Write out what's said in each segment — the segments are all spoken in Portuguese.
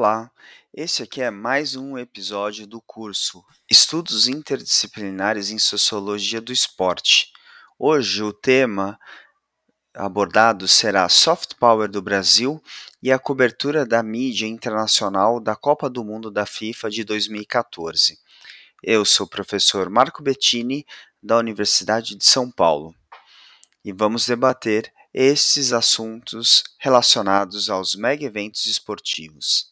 Olá, esse aqui é mais um episódio do curso Estudos Interdisciplinares em Sociologia do Esporte. Hoje o tema abordado será Soft Power do Brasil e a cobertura da mídia internacional da Copa do Mundo da FIFA de 2014. Eu sou o professor Marco Bettini, da Universidade de São Paulo, e vamos debater esses assuntos relacionados aos mega eventos esportivos.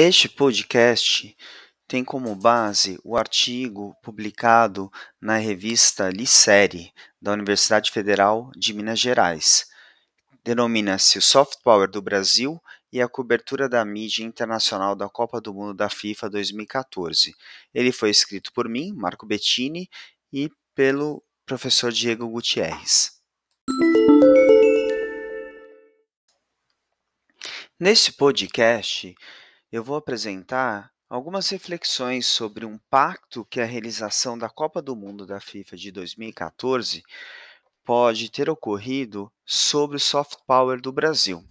Este podcast tem como base o artigo publicado na revista Licere, da Universidade Federal de Minas Gerais. Denomina-se o Soft Power do Brasil e a cobertura da mídia internacional da Copa do Mundo da FIFA 2014. Ele foi escrito por mim, Marco Bettini, e pelo professor Diego Gutierrez. Neste podcast, eu vou apresentar algumas reflexões sobre um pacto que a realização da Copa do Mundo da FIFA de 2014 pode ter ocorrido sobre o soft power do Brasil.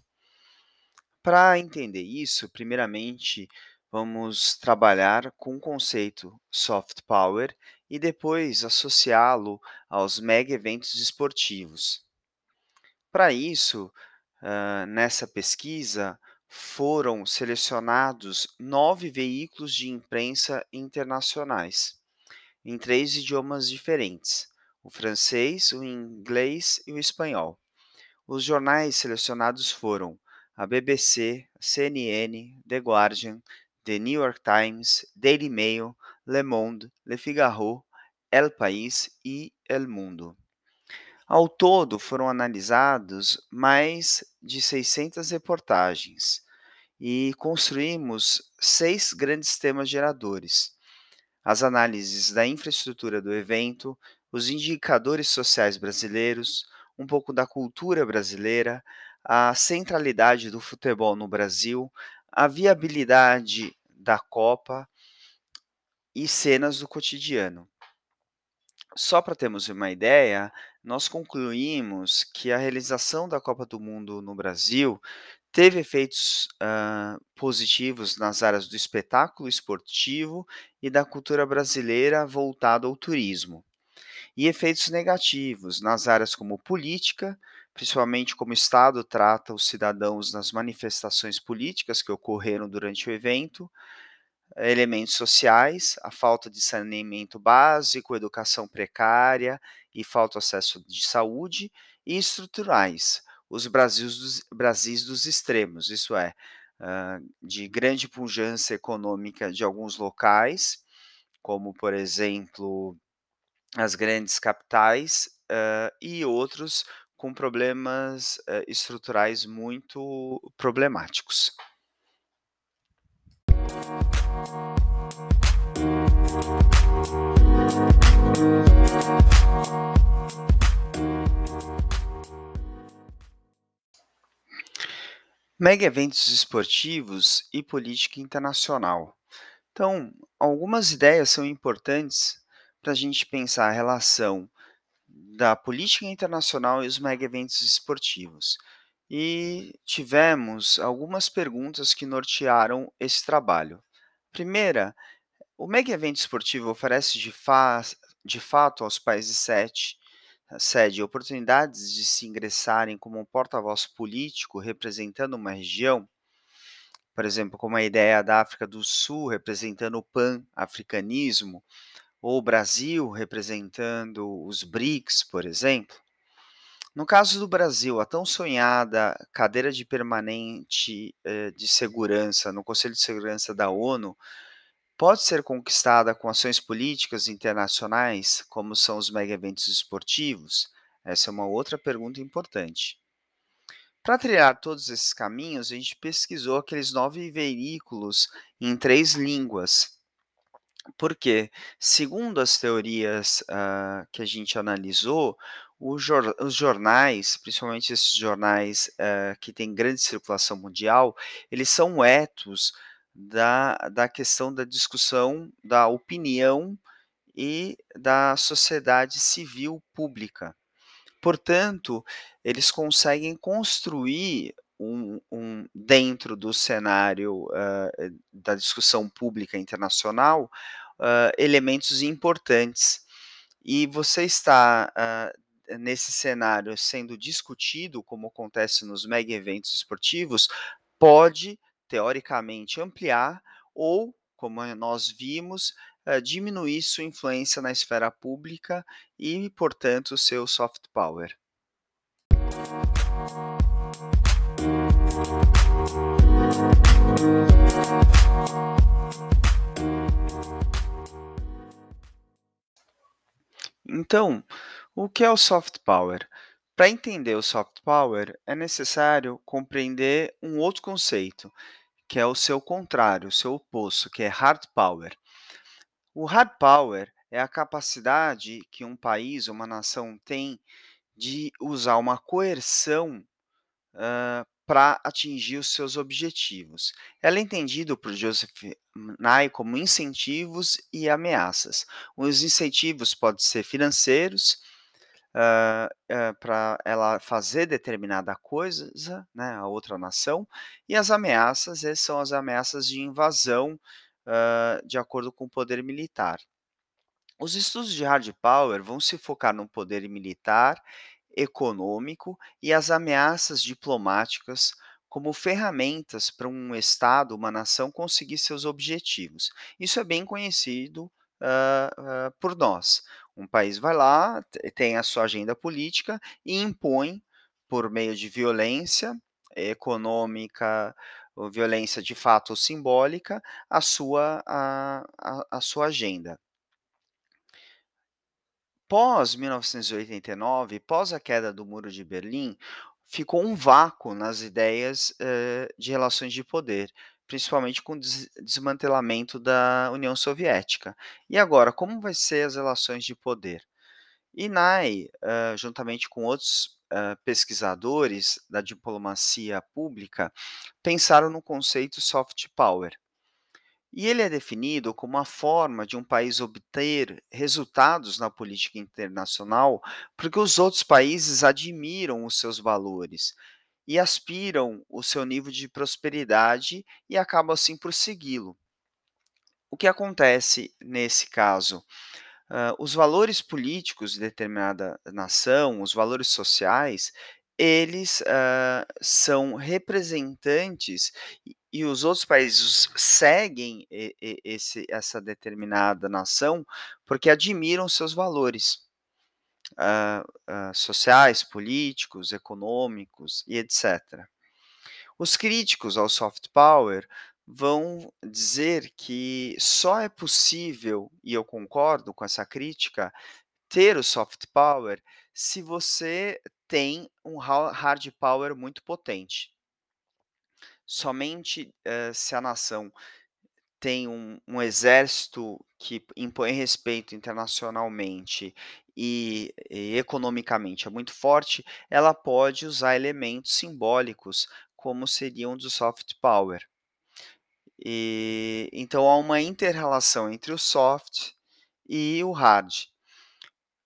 Para entender isso, primeiramente vamos trabalhar com o conceito soft power e depois associá-lo aos mega eventos esportivos. Para isso, uh, nessa pesquisa, foram selecionados nove veículos de imprensa internacionais, em três idiomas diferentes: o francês, o inglês e o espanhol. Os jornais selecionados foram a BBC, CNN, The Guardian, The New York Times, Daily Mail, Le Monde, Le Figaro, El País e El Mundo. Ao todo, foram analisados mais de 600 reportagens e construímos seis grandes temas geradores: as análises da infraestrutura do evento, os indicadores sociais brasileiros, um pouco da cultura brasileira, a centralidade do futebol no Brasil, a viabilidade da Copa e cenas do cotidiano. Só para termos uma ideia, nós concluímos que a realização da Copa do Mundo no Brasil teve efeitos uh, positivos nas áreas do espetáculo esportivo e da cultura brasileira voltado ao turismo, e efeitos negativos nas áreas como política, principalmente como o Estado trata os cidadãos nas manifestações políticas que ocorreram durante o evento, elementos sociais, a falta de saneamento básico, educação precária e falta de acesso de saúde, e estruturais, os Brasis dos, Brasis dos extremos, isso é, de grande pujança econômica de alguns locais, como, por exemplo, as grandes capitais, e outros com problemas estruturais muito problemáticos. Mega eventos esportivos e política internacional. Então, algumas ideias são importantes para a gente pensar a relação da política internacional e os mega eventos esportivos. E tivemos algumas perguntas que nortearam esse trabalho. Primeira, o mega evento esportivo oferece de, fa de fato aos países sete sede oportunidades de se ingressarem como um porta-voz político representando uma região, por exemplo, como a ideia da África do Sul representando o pan-africanismo, ou o Brasil representando os BRICS, por exemplo. No caso do Brasil, a tão sonhada cadeira de permanente eh, de segurança no Conselho de Segurança da ONU pode ser conquistada com ações políticas internacionais, como são os mega-eventos esportivos? Essa é uma outra pergunta importante. Para trilhar todos esses caminhos, a gente pesquisou aqueles nove veículos em três línguas. Porque, segundo as teorias uh, que a gente analisou, os jornais, principalmente esses jornais uh, que têm grande circulação mundial, eles são etos da da questão da discussão da opinião e da sociedade civil pública. Portanto, eles conseguem construir um um dentro do cenário, hã, da discussão pública internacional, hã, elementos importantes. E você está, hã, nesse cenário sendo discutido, como acontece nos mega eventos esportivos, pode, teoricamente, ampliar ou, como nós vimos, hã, diminuir sua influência na esfera pública e, portanto, seu soft power. Então, o que é o soft power? Para entender o soft power, é necessário compreender um outro conceito, que é o seu contrário, o seu oposto, que é hard power. O hard power é a capacidade que um país, uma nação tem de usar uma coerção, hã, para atingir os seus objetivos. Ela é entendido por Joseph Nye como incentivos e ameaças. Os incentivos podem ser financeiros, hã hã, para ela fazer determinada coisa, né, a outra nação, e as ameaças, essas são as ameaças de invasão, hã, de acordo com o poder militar. Os estudos de hard power vão se focar no poder militar, econômico e as ameaças diplomáticas como ferramentas para um estado, uma nação conseguir seus objetivos. Isso é bem conhecido, hã hã, por nós. Um país vai lá, te tem a sua agenda política e impõe, por meio de violência econômica, violência de fato simbólica, a sua a a a sua agenda. Pós 1989, pós a queda do muro de Berlim, ficou um vácuo nas ideias, hã, de relações de poder, principalmente com o des desmantelamento da União Soviética. E agora, como vai ser as relações de poder? E hã, juntamente com outros, hã, pesquisadores da diplomacia pública, pensaram no conceito soft power. E ele é definido como a forma de um país obter resultados na política internacional, porque os outros países admiram os seus valores e aspiram o seu nível de prosperidade e acabam, assim, por segui-lo. O que acontece nesse caso? Hã, os valores políticos de determinada nação, os valores sociais, eles, hã, são representantes e os outros países seguem esse essa determinada nação, porque admiram seus valores, hã, sociais, políticos, econômicos e etcétera. Os críticos ao soft power vão dizer que só é possível, e eu concordo com essa crítica, ter o soft power se você tem um ha hard power muito potente. Somente, hã, se a nação tem um um exército que impõe respeito internacionalmente e e economicamente é muito forte, ela pode usar elementos simbólicos, como seriam do soft power. E, então há uma inter-relação entre o soft e o hard.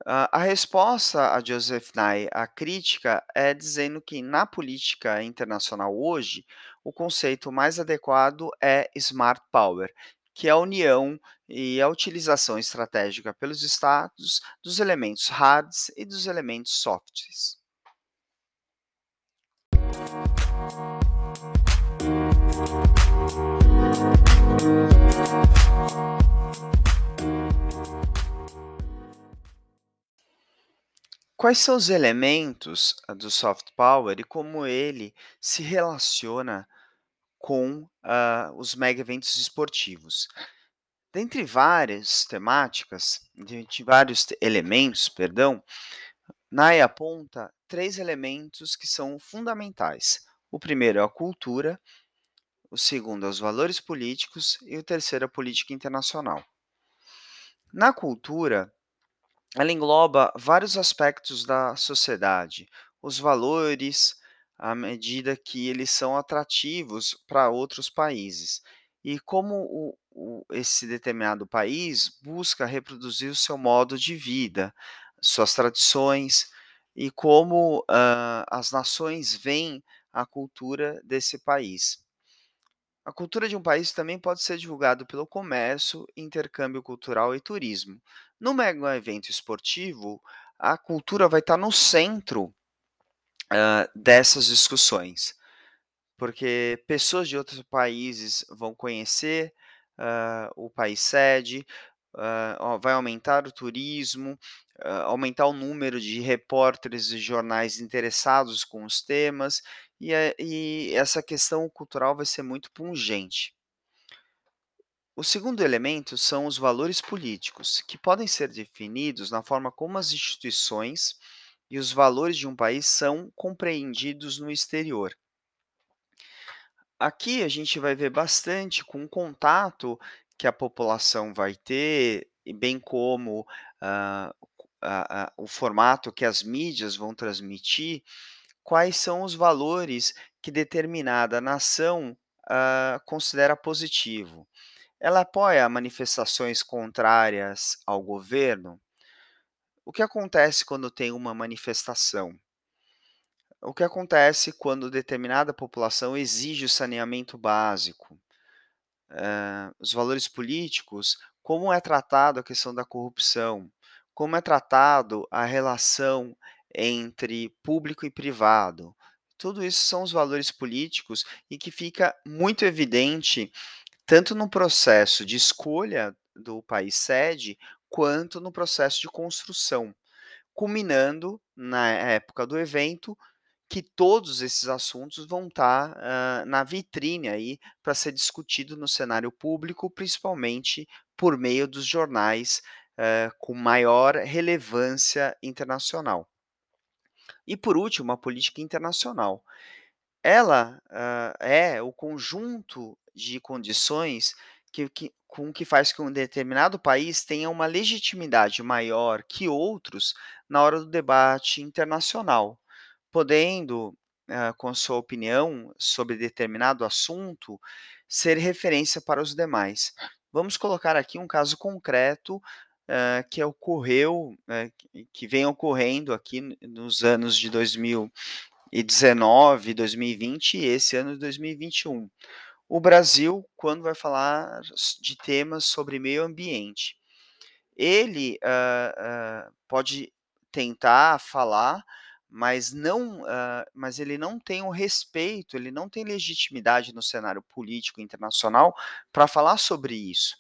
A a resposta a Joseph Nye, a crítica, é dizendo que na política internacional hoje, o conceito mais adequado é smart power, que é a união e a utilização estratégica pelos estados dos elementos hards e dos elementos softs. Quais são os elementos do soft power e como ele se relaciona com, hã, os mega eventos esportivos? Dentre várias temáticas, dentre vários elementos, perdão, Nye aponta 3 elementos que são fundamentais. O primeiro é a cultura, o segundo é os valores políticos e o terceiro é a política internacional. Na cultura, ela engloba vários aspectos da sociedade, os valores, à medida que eles são atrativos para outros países. e como o o esse determinado país busca reproduzir o seu modo de vida, suas tradições e como, hã, as nações veem a cultura desse país. A cultura de um país também pode ser divulgado pelo comércio, intercâmbio cultural e turismo. No mega evento esportivo, a cultura vai estar no centro, hã, dessas discussões, porque pessoas de outros países vão conhecer, hã, o país sede, ó, vai aumentar o turismo, aumentar o número de repórteres e jornais interessados com os temas, e e essa questão cultural vai ser muito pungente. O segundo elemento são os valores políticos, que podem ser definidos na forma como as instituições e os valores de um país são compreendidos no exterior. Aqui a gente vai ver bastante com o contato que a população vai ter, e bem como, hã, a a o formato que as mídias vão transmitir, quais são os valores que determinada nação, hã, considera positivo. Ela apoia manifestações contrárias ao governo? O que acontece quando tem uma manifestação? O que acontece quando determinada população exige o saneamento básico? Eh, os valores políticos, como é tratado a questão da corrupção? Como é tratado a relação entre público e privado? Tudo isso são os valores políticos e que fica muito evidente, tanto no processo de escolha do país sede, quanto no processo de construção, culminando na época do evento, que todos esses assuntos vão estar, hã, na vitrine aí, para ser discutido no cenário público, principalmente por meio dos jornais, hã, com maior relevância internacional. E por último, a política internacional. Ela, hã, é o conjunto de condições que que com que faz com um determinado país tenha uma legitimidade maior que outros na hora do debate internacional, podendo, hã, com sua opinião sobre determinado assunto, ser referência para os demais. Vamos colocar aqui um caso concreto, hã, que ocorreu, eh, que que vem ocorrendo aqui no nos anos de 2019, 2020 e esse ano de 2021. O Brasil, quando vai falar de temas sobre meio ambiente, ele, hã hã, pode tentar falar, mas não, hã, mas ele não tem o respeito, ele não tem legitimidade no cenário político internacional para falar sobre isso,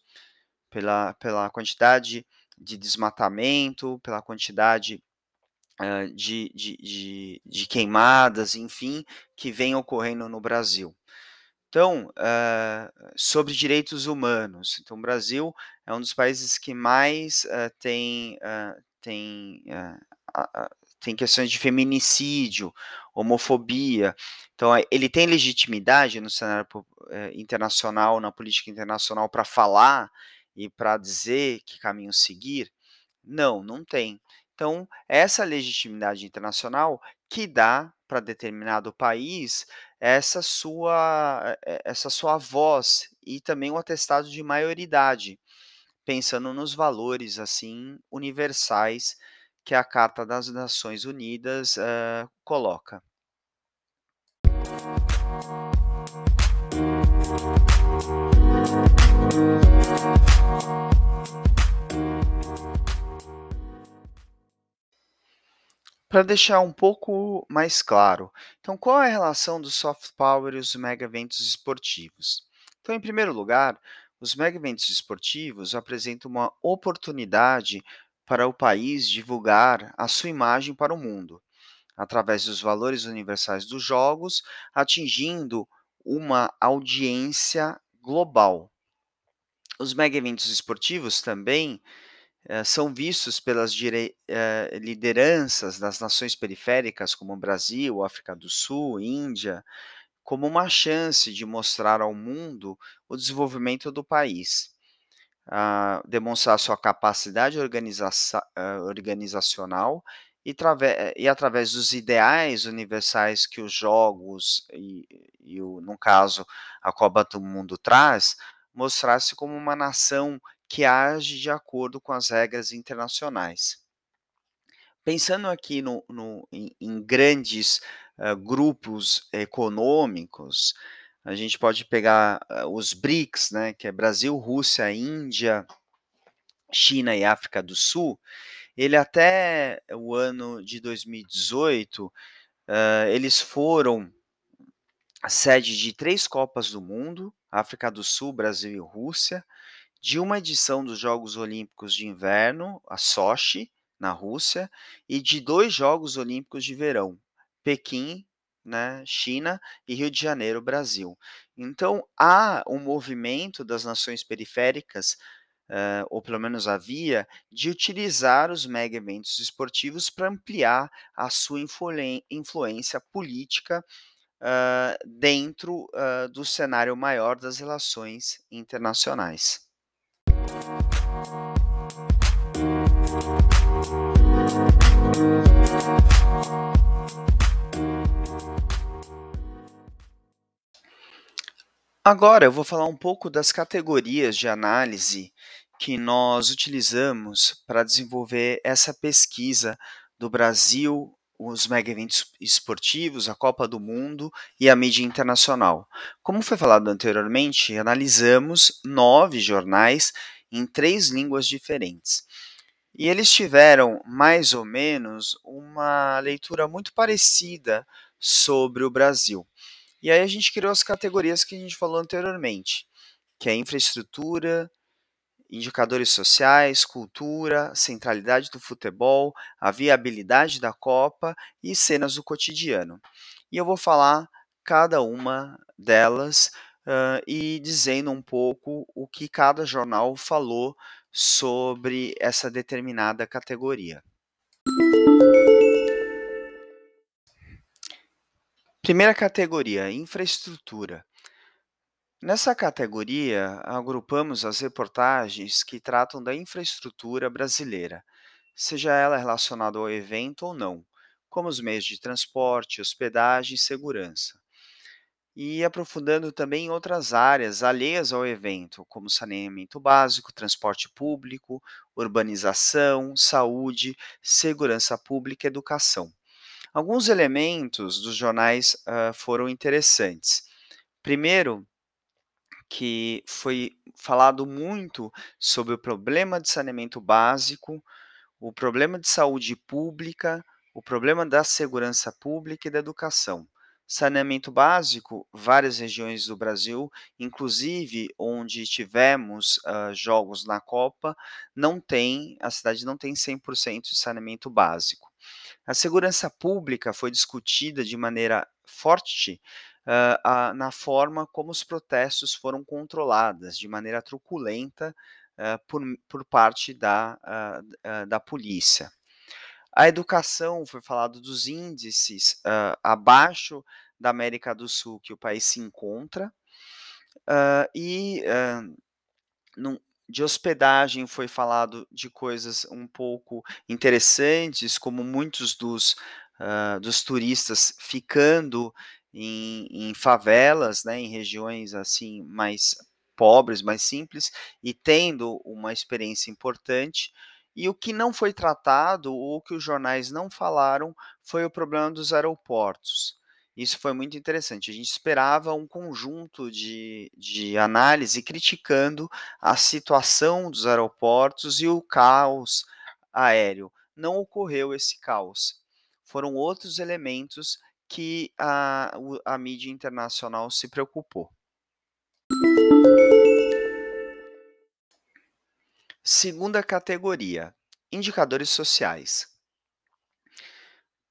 pela pela quantidade de desmatamento, pela quantidade, de de de de queimadas, enfim, que vem ocorrendo no Brasil. Então, hã, sobre direitos humanos, então o Brasil é um dos países que mais, hã, tem, hã, tem, tem questões de feminicídio, homofobia, então, ele tem legitimidade no cenário internacional, na política internacional para falar e para dizer que caminho seguir? Não, não tem. Então, essa legitimidade internacional que dá para determinado país essa sua e essa sua voz e também o atestado de maioridade, pensando nos valores, assim, universais que a Carta das Nações Unidas, hã, coloca. Para deixar um pouco mais claro, então qual é a relação do soft power e os mega eventos esportivos? Então, em primeiro lugar, os mega eventos esportivos apresentam uma oportunidade para o país divulgar a sua imagem para o mundo, através dos valores universais dos jogos, atingindo uma audiência global. Os mega eventos esportivos também, hã, são vistos pelas hã, lideranças das nações periféricas como Brasil, África do Sul, Índia, como uma chance de mostrar ao mundo o desenvolvimento do país, demonstrar sua capacidade organizaça hã, organizacional e, trave eh, e através dos ideais universais que os jogos e e o no caso, a Copa do Mundo traz, mostrar-se como uma nação que age de acordo com as regras internacionais. Pensando aqui no no em em grandes, hã, grupos econômicos, a gente pode pegar, hã, os BRICS, né, que é Brasil, Rússia, Índia, China e África do Sul, ele até o ano de 2018, hã, eles foram a sede de 3 Copas do Mundo, África do Sul, Brasil e Rússia, de uma edição dos Jogos Olímpicos de Inverno, a Sochi, na Rússia, e de 2 Jogos Olímpicos de Verão, Pequim, né, China e Rio de Janeiro, Brasil. Então há um movimento das nações periféricas, hã, ou pelo menos havia, de utilizar os mega eventos esportivos para ampliar a sua influência política, hã, dentro, hã, do cenário maior das relações internacionais. Agora eu vou falar um pouco das categorias de análise que nós utilizamos para desenvolver essa pesquisa do Brasil, os mega eventos esportivos, a Copa do Mundo e a mídia internacional. Como foi falado anteriormente, analisamos 9 jornais em 3 línguas diferentes. E eles tiveram, mais ou menos, uma leitura muito parecida sobre o Brasil. E aí a gente criou as categorias que a gente falou anteriormente, que é infraestrutura, indicadores sociais, cultura, centralidade do futebol, a viabilidade da Copa e cenas do cotidiano. E eu vou falar cada uma delas, hã, e dizendo um pouco o que cada jornal falou sobre essa determinada categoria. Primeira categoria, infraestrutura. Nessa categoria, agrupamos as reportagens que tratam da infraestrutura brasileira, seja ela relacionada ao evento ou não, como os meios de transporte, hospedagem e segurança. E aprofundando também outras áreas alheias ao evento, como saneamento básico, transporte público, urbanização, saúde, segurança pública e educação. Alguns elementos dos jornais, hã, foram interessantes. Primeiro, que foi falado muito sobre o problema de saneamento básico, o problema de saúde pública, o problema da segurança pública e da educação. Saneamento básico, várias regiões do Brasil, inclusive onde tivemos, hã, jogos na Copa, não tem a cidade não tem 100% de saneamento básico. A segurança pública foi discutida de maneira forte, hã, a na forma como os protestos foram controladas, de maneira truculenta, hã, por por parte da, hã, da polícia. A educação, foi falado dos índices, abaixo da América do Sul que o país se encontra, e, num de hospedagem foi falado de coisas um pouco interessantes, como muitos dos, hã, dos turistas ficando em em favelas, né, em regiões, assim, mais pobres, mais simples, e tendo uma experiência importante. E o que não foi tratado, ou que os jornais não falaram, foi o problema dos aeroportos. Isso foi muito interessante, a gente esperava um conjunto de de análise criticando a situação dos aeroportos e o caos aéreo. Não ocorreu esse caos. Foram outros elementos que a a mídia internacional se preocupou. Segunda categoria, indicadores sociais.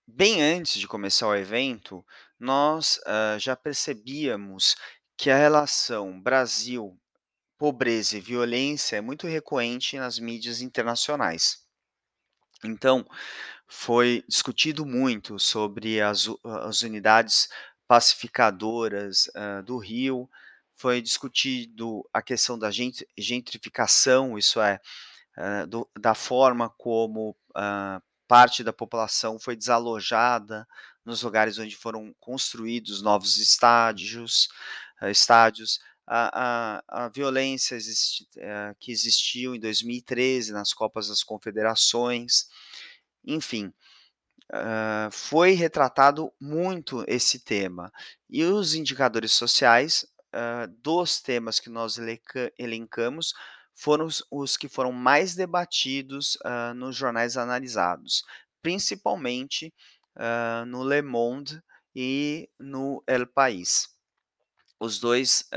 Bem antes de começar o evento, nós, hã, já percebíamos que a relação Brasil, pobreza e violência é muito recorrente nas mídias internacionais. Então, foi discutido muito sobre as as unidades pacificadoras, hã, do Rio, foi discutido a questão da gentri gentrificação, isso é, hã, do da forma como, hã, parte da população foi desalojada nos lugares onde foram construídos novos estádios, uh, estádios. A, a, a violência existi, uh, que existiu em 2013 nas Copas das Confederações, enfim, uh, foi retratado muito esse tema. E os indicadores sociais uh, dos temas que nós elencamos foram os, os que foram mais debatidos uh, nos jornais analisados, principalmente no Le Monde e no El País. Os dois,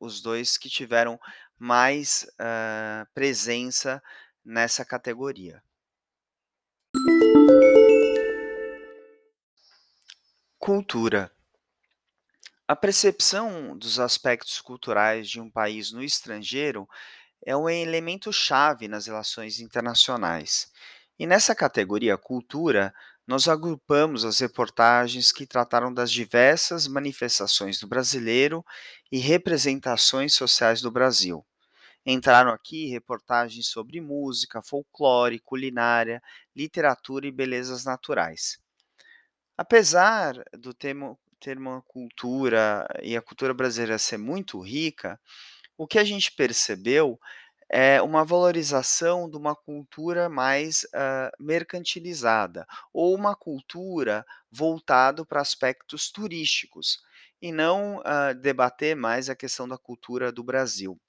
os dois que tiveram mais presença nessa categoria. Cultura. A percepção dos aspectos culturais de um país no estrangeiro é um elemento chave nas relações internacionais. E nessa categoria cultura, nós agrupamos as reportagens que trataram das diversas manifestações do brasileiro e representações sociais do Brasil. Entraram aqui reportagens sobre música, folclore, culinária, literatura e belezas naturais. Apesar do termo, termo cultura e a cultura brasileira ser muito rica, o que a gente percebeu é uma valorização de uma cultura mais uh, mercantilizada, ou uma cultura voltada para aspectos turísticos, e não uh, debater mais a questão da cultura do Brasil.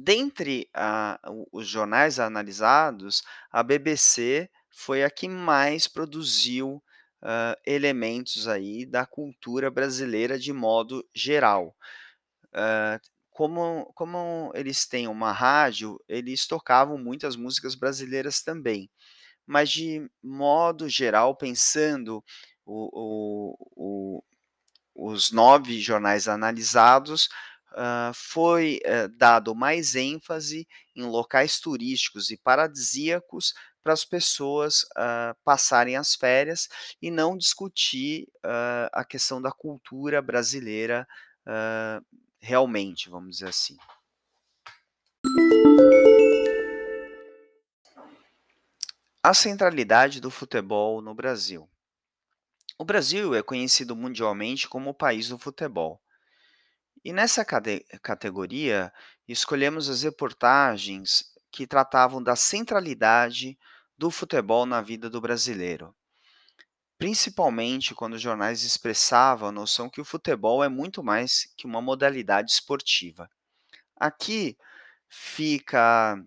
Dentre uh, os jornais analisados, a BBC foi a que mais produziu uh, elementos aí da cultura brasileira de modo geral. Uh, como, como eles têm uma rádio, eles tocavam muitas músicas brasileiras também. Mas, de modo geral, pensando o, o, o, os nove jornais analisados, uh, foi uh, dado mais ênfase em locais turísticos e paradisíacos para as pessoas uh, passarem as férias e não discutir uh, a questão da cultura brasileira realmente, vamos dizer assim. A centralidade do futebol no Brasil. O Brasil é conhecido mundialmente como o país do futebol. E nessa categoria, escolhemos as reportagens que tratavam da centralidade do futebol na vida do brasileiro. Principalmente quando os jornais expressavam a noção que o futebol é muito mais que uma modalidade esportiva. Aqui fica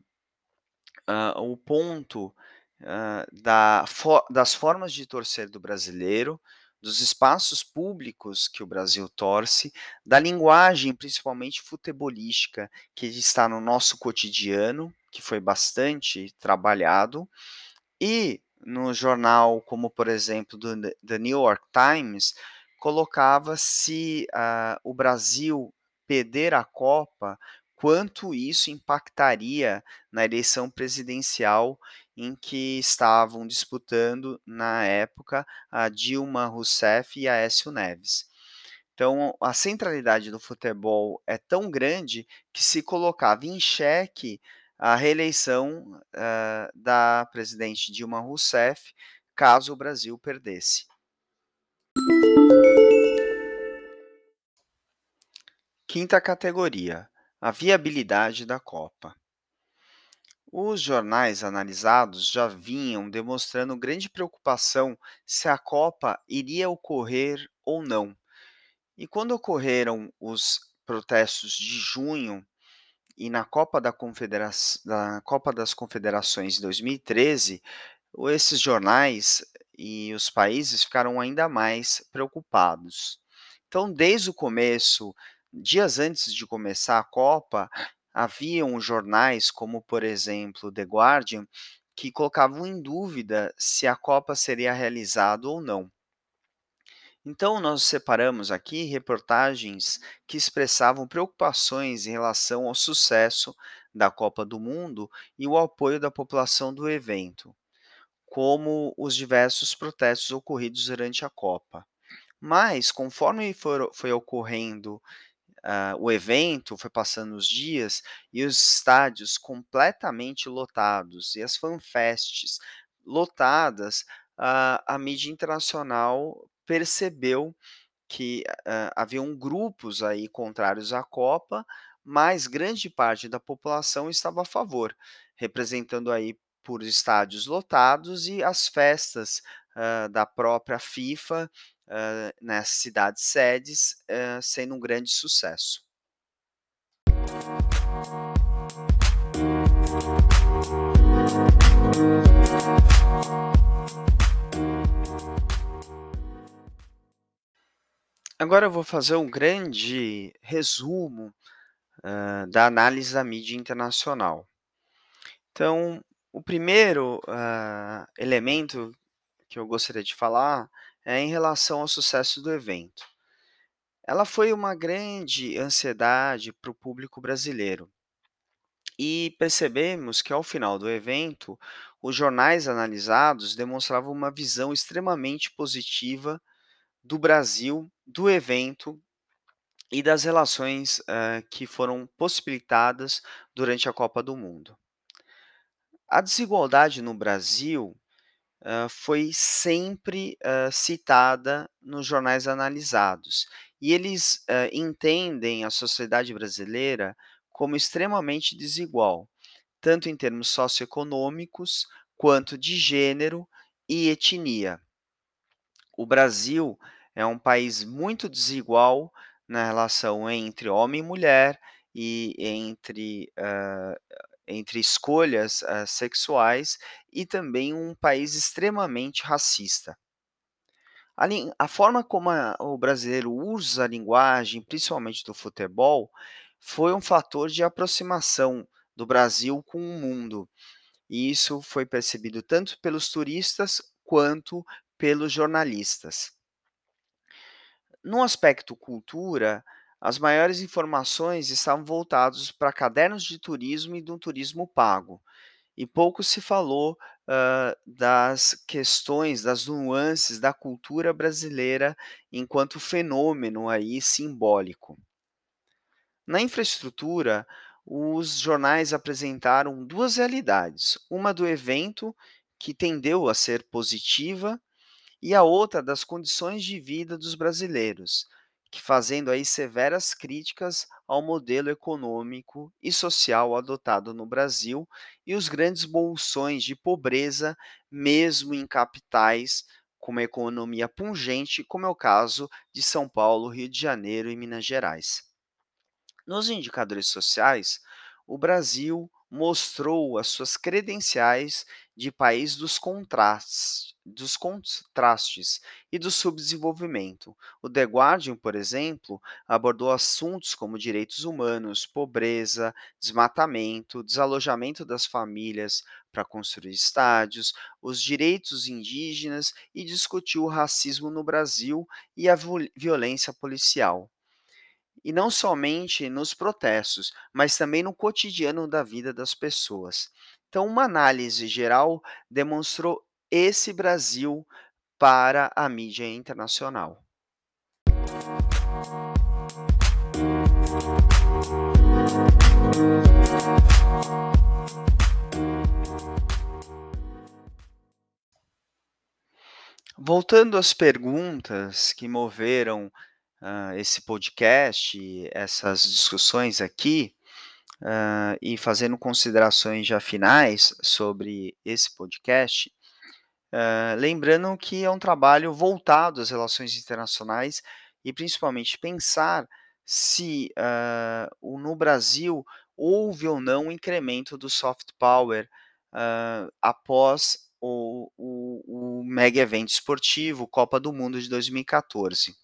uh, o ponto uh, da, for, das formas de torcer do brasileiro, dos espaços públicos que o Brasil torce, da linguagem, principalmente futebolística, que está no nosso cotidiano, que foi bastante trabalhado, e no jornal, como por exemplo do The New York Times, colocava se uh, o Brasil perder a Copa, quanto isso impactaria na eleição presidencial em que estavam disputando na época a Dilma Rousseff e a Aécio Neves. Então, a centralidade do futebol é tão grande que se colocava em xeque a reeleição uh, da presidente Dilma Rousseff caso o Brasil perdesse. Quinta categoria: a viabilidade da Copa. Os jornais analisados já vinham demonstrando grande preocupação se a Copa iria ocorrer ou não. E quando ocorreram os protestos de junho e na Copa, da Confedera da Copa das Confederações de 2013, esses jornais e os países ficaram ainda mais preocupados. Então, desde o começo, dias antes de começar a Copa, haviam jornais como, por exemplo, The Guardian, que colocavam em dúvida se a Copa seria realizada ou não. Então, nós separamos aqui reportagens que expressavam preocupações em relação ao sucesso da Copa do Mundo e o apoio da população do evento, como os diversos protestos ocorridos durante a Copa. Mas, conforme for, foi ocorrendo uh, o evento, foi passando os dias e os estádios completamente lotados e as fanfests lotadas, a a mídia internacional percebeu que, hã, haviam grupos aí contrários à Copa, mas grande parte da população estava a favor, representando aí por estádios lotados e as festas, hã, da própria FIFA, nas cidades sedes, hã, sendo um grande sucesso. Agora eu vou fazer um grande resumo, hã, da análise da mídia internacional. Então, o primeiro, hã, elemento que eu gostaria de falar é em relação ao sucesso do evento. Ela foi uma grande ansiedade para o público brasileiro. E percebemos que ao final do evento, os jornais analisados demonstravam uma visão extremamente positiva do Brasil, do evento e das relações, hã, que foram possibilitadas durante a Copa do Mundo. A desigualdade no Brasil, hã, foi sempre, hã, citada nos jornais analisados, e eles, hã, entendem a sociedade brasileira como extremamente desigual, tanto em termos socioeconômicos, quanto de gênero e etnia. O Brasil é um país muito desigual na relação entre homem e mulher e entre, hã, entre escolhas, hã, sexuais e também um país extremamente racista. A a forma como a o brasileiro usa a linguagem, principalmente do futebol, foi um fator de aproximação do Brasil com o mundo, e isso foi percebido tanto pelos turistas quanto pelos jornalistas. No aspecto cultura, as maiores informações estavam voltados para cadernos de turismo e do turismo pago, e pouco se falou, hã, das questões, das nuances da cultura brasileira enquanto fenômeno aí simbólico. Na infraestrutura, os jornais apresentaram 2 realidades, uma do evento, que tendeu a ser positiva, e a outra das condições de vida dos brasileiros, que fazendo aí severas críticas ao modelo econômico e social adotado no Brasil e os grandes bolsões de pobreza, mesmo em capitais com uma economia pungente, como é o caso de São Paulo, Rio de Janeiro e Minas Gerais. Nos indicadores sociais, o Brasil mostrou as suas credenciais de país dos contras dos contrastes e do subdesenvolvimento. O The Guardian, por exemplo, abordou assuntos como direitos humanos, pobreza, desmatamento, desalojamento das famílias para construir estádios, os direitos indígenas e discutiu o racismo no Brasil e a viol violência policial. E não somente nos protestos, mas também no cotidiano da vida das pessoas. Então, uma análise geral demonstrou esse Brasil para a mídia internacional. Voltando às perguntas que moveram, hã, esse podcast, essas discussões aqui, hã, e fazendo considerações já finais sobre esse podcast, hã, lembrando que é um trabalho voltado às relações internacionais e principalmente pensar se, no Brasil houve ou não um incremento do soft power, após o o o mega evento esportivo Copa do Mundo de 2014.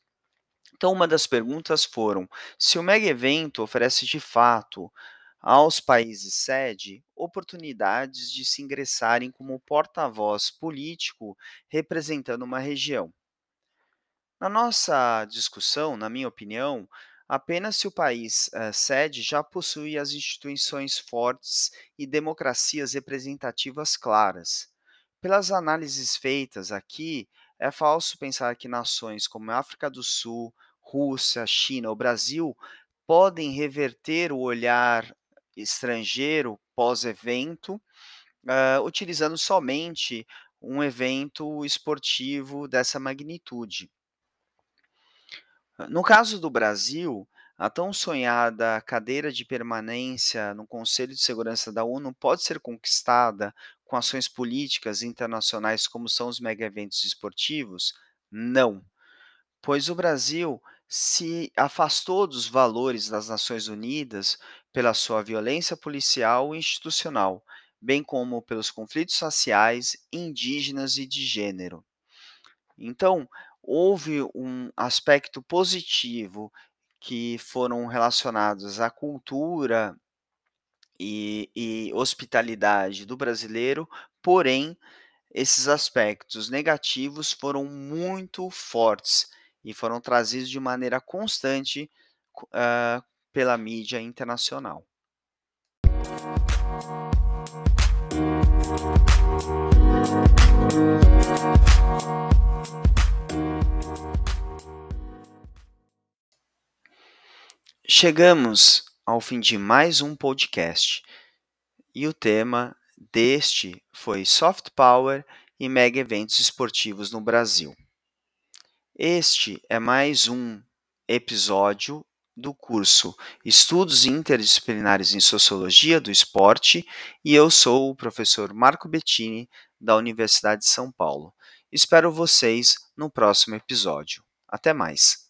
Então uma das perguntas foram: se o mega evento oferece de fato aos países sede oportunidades de se ingressarem como porta-voz político representando uma região. Na nossa discussão, na minha opinião, apenas se o país, hã, sede já possui as instituições fortes e democracias representativas claras. Pelas análises feitas aqui, é falso pensar que nações como África do Sul, Rússia, China ou Brasil podem reverter o olhar estrangeiro pós-evento, hã, utilizando somente um evento esportivo dessa magnitude. No caso do Brasil, a tão sonhada cadeira de permanência no Conselho de Segurança da ONU pode ser conquistada com ações políticas internacionais como são os mega eventos esportivos? Não, pois o Brasil se afastou dos valores das Nações Unidas pela sua violência policial e institucional, bem como pelos conflitos raciais, indígenas e de gênero. Então, houve um aspecto positivo que foram relacionados à cultura e, e hospitalidade do brasileiro, porém, esses aspectos negativos foram muito fortes e foram trazidos de maneira constante uh, pela mídia internacional. Chegamos ao fim de mais um podcast e o tema deste foi Soft Power e mega eventos esportivos no Brasil. Este é mais um episódio do curso Estudos Interdisciplinares em Sociologia do Esporte e eu sou o professor Marco Bettini, da Universidade de São Paulo. Espero vocês no próximo episódio. Até mais!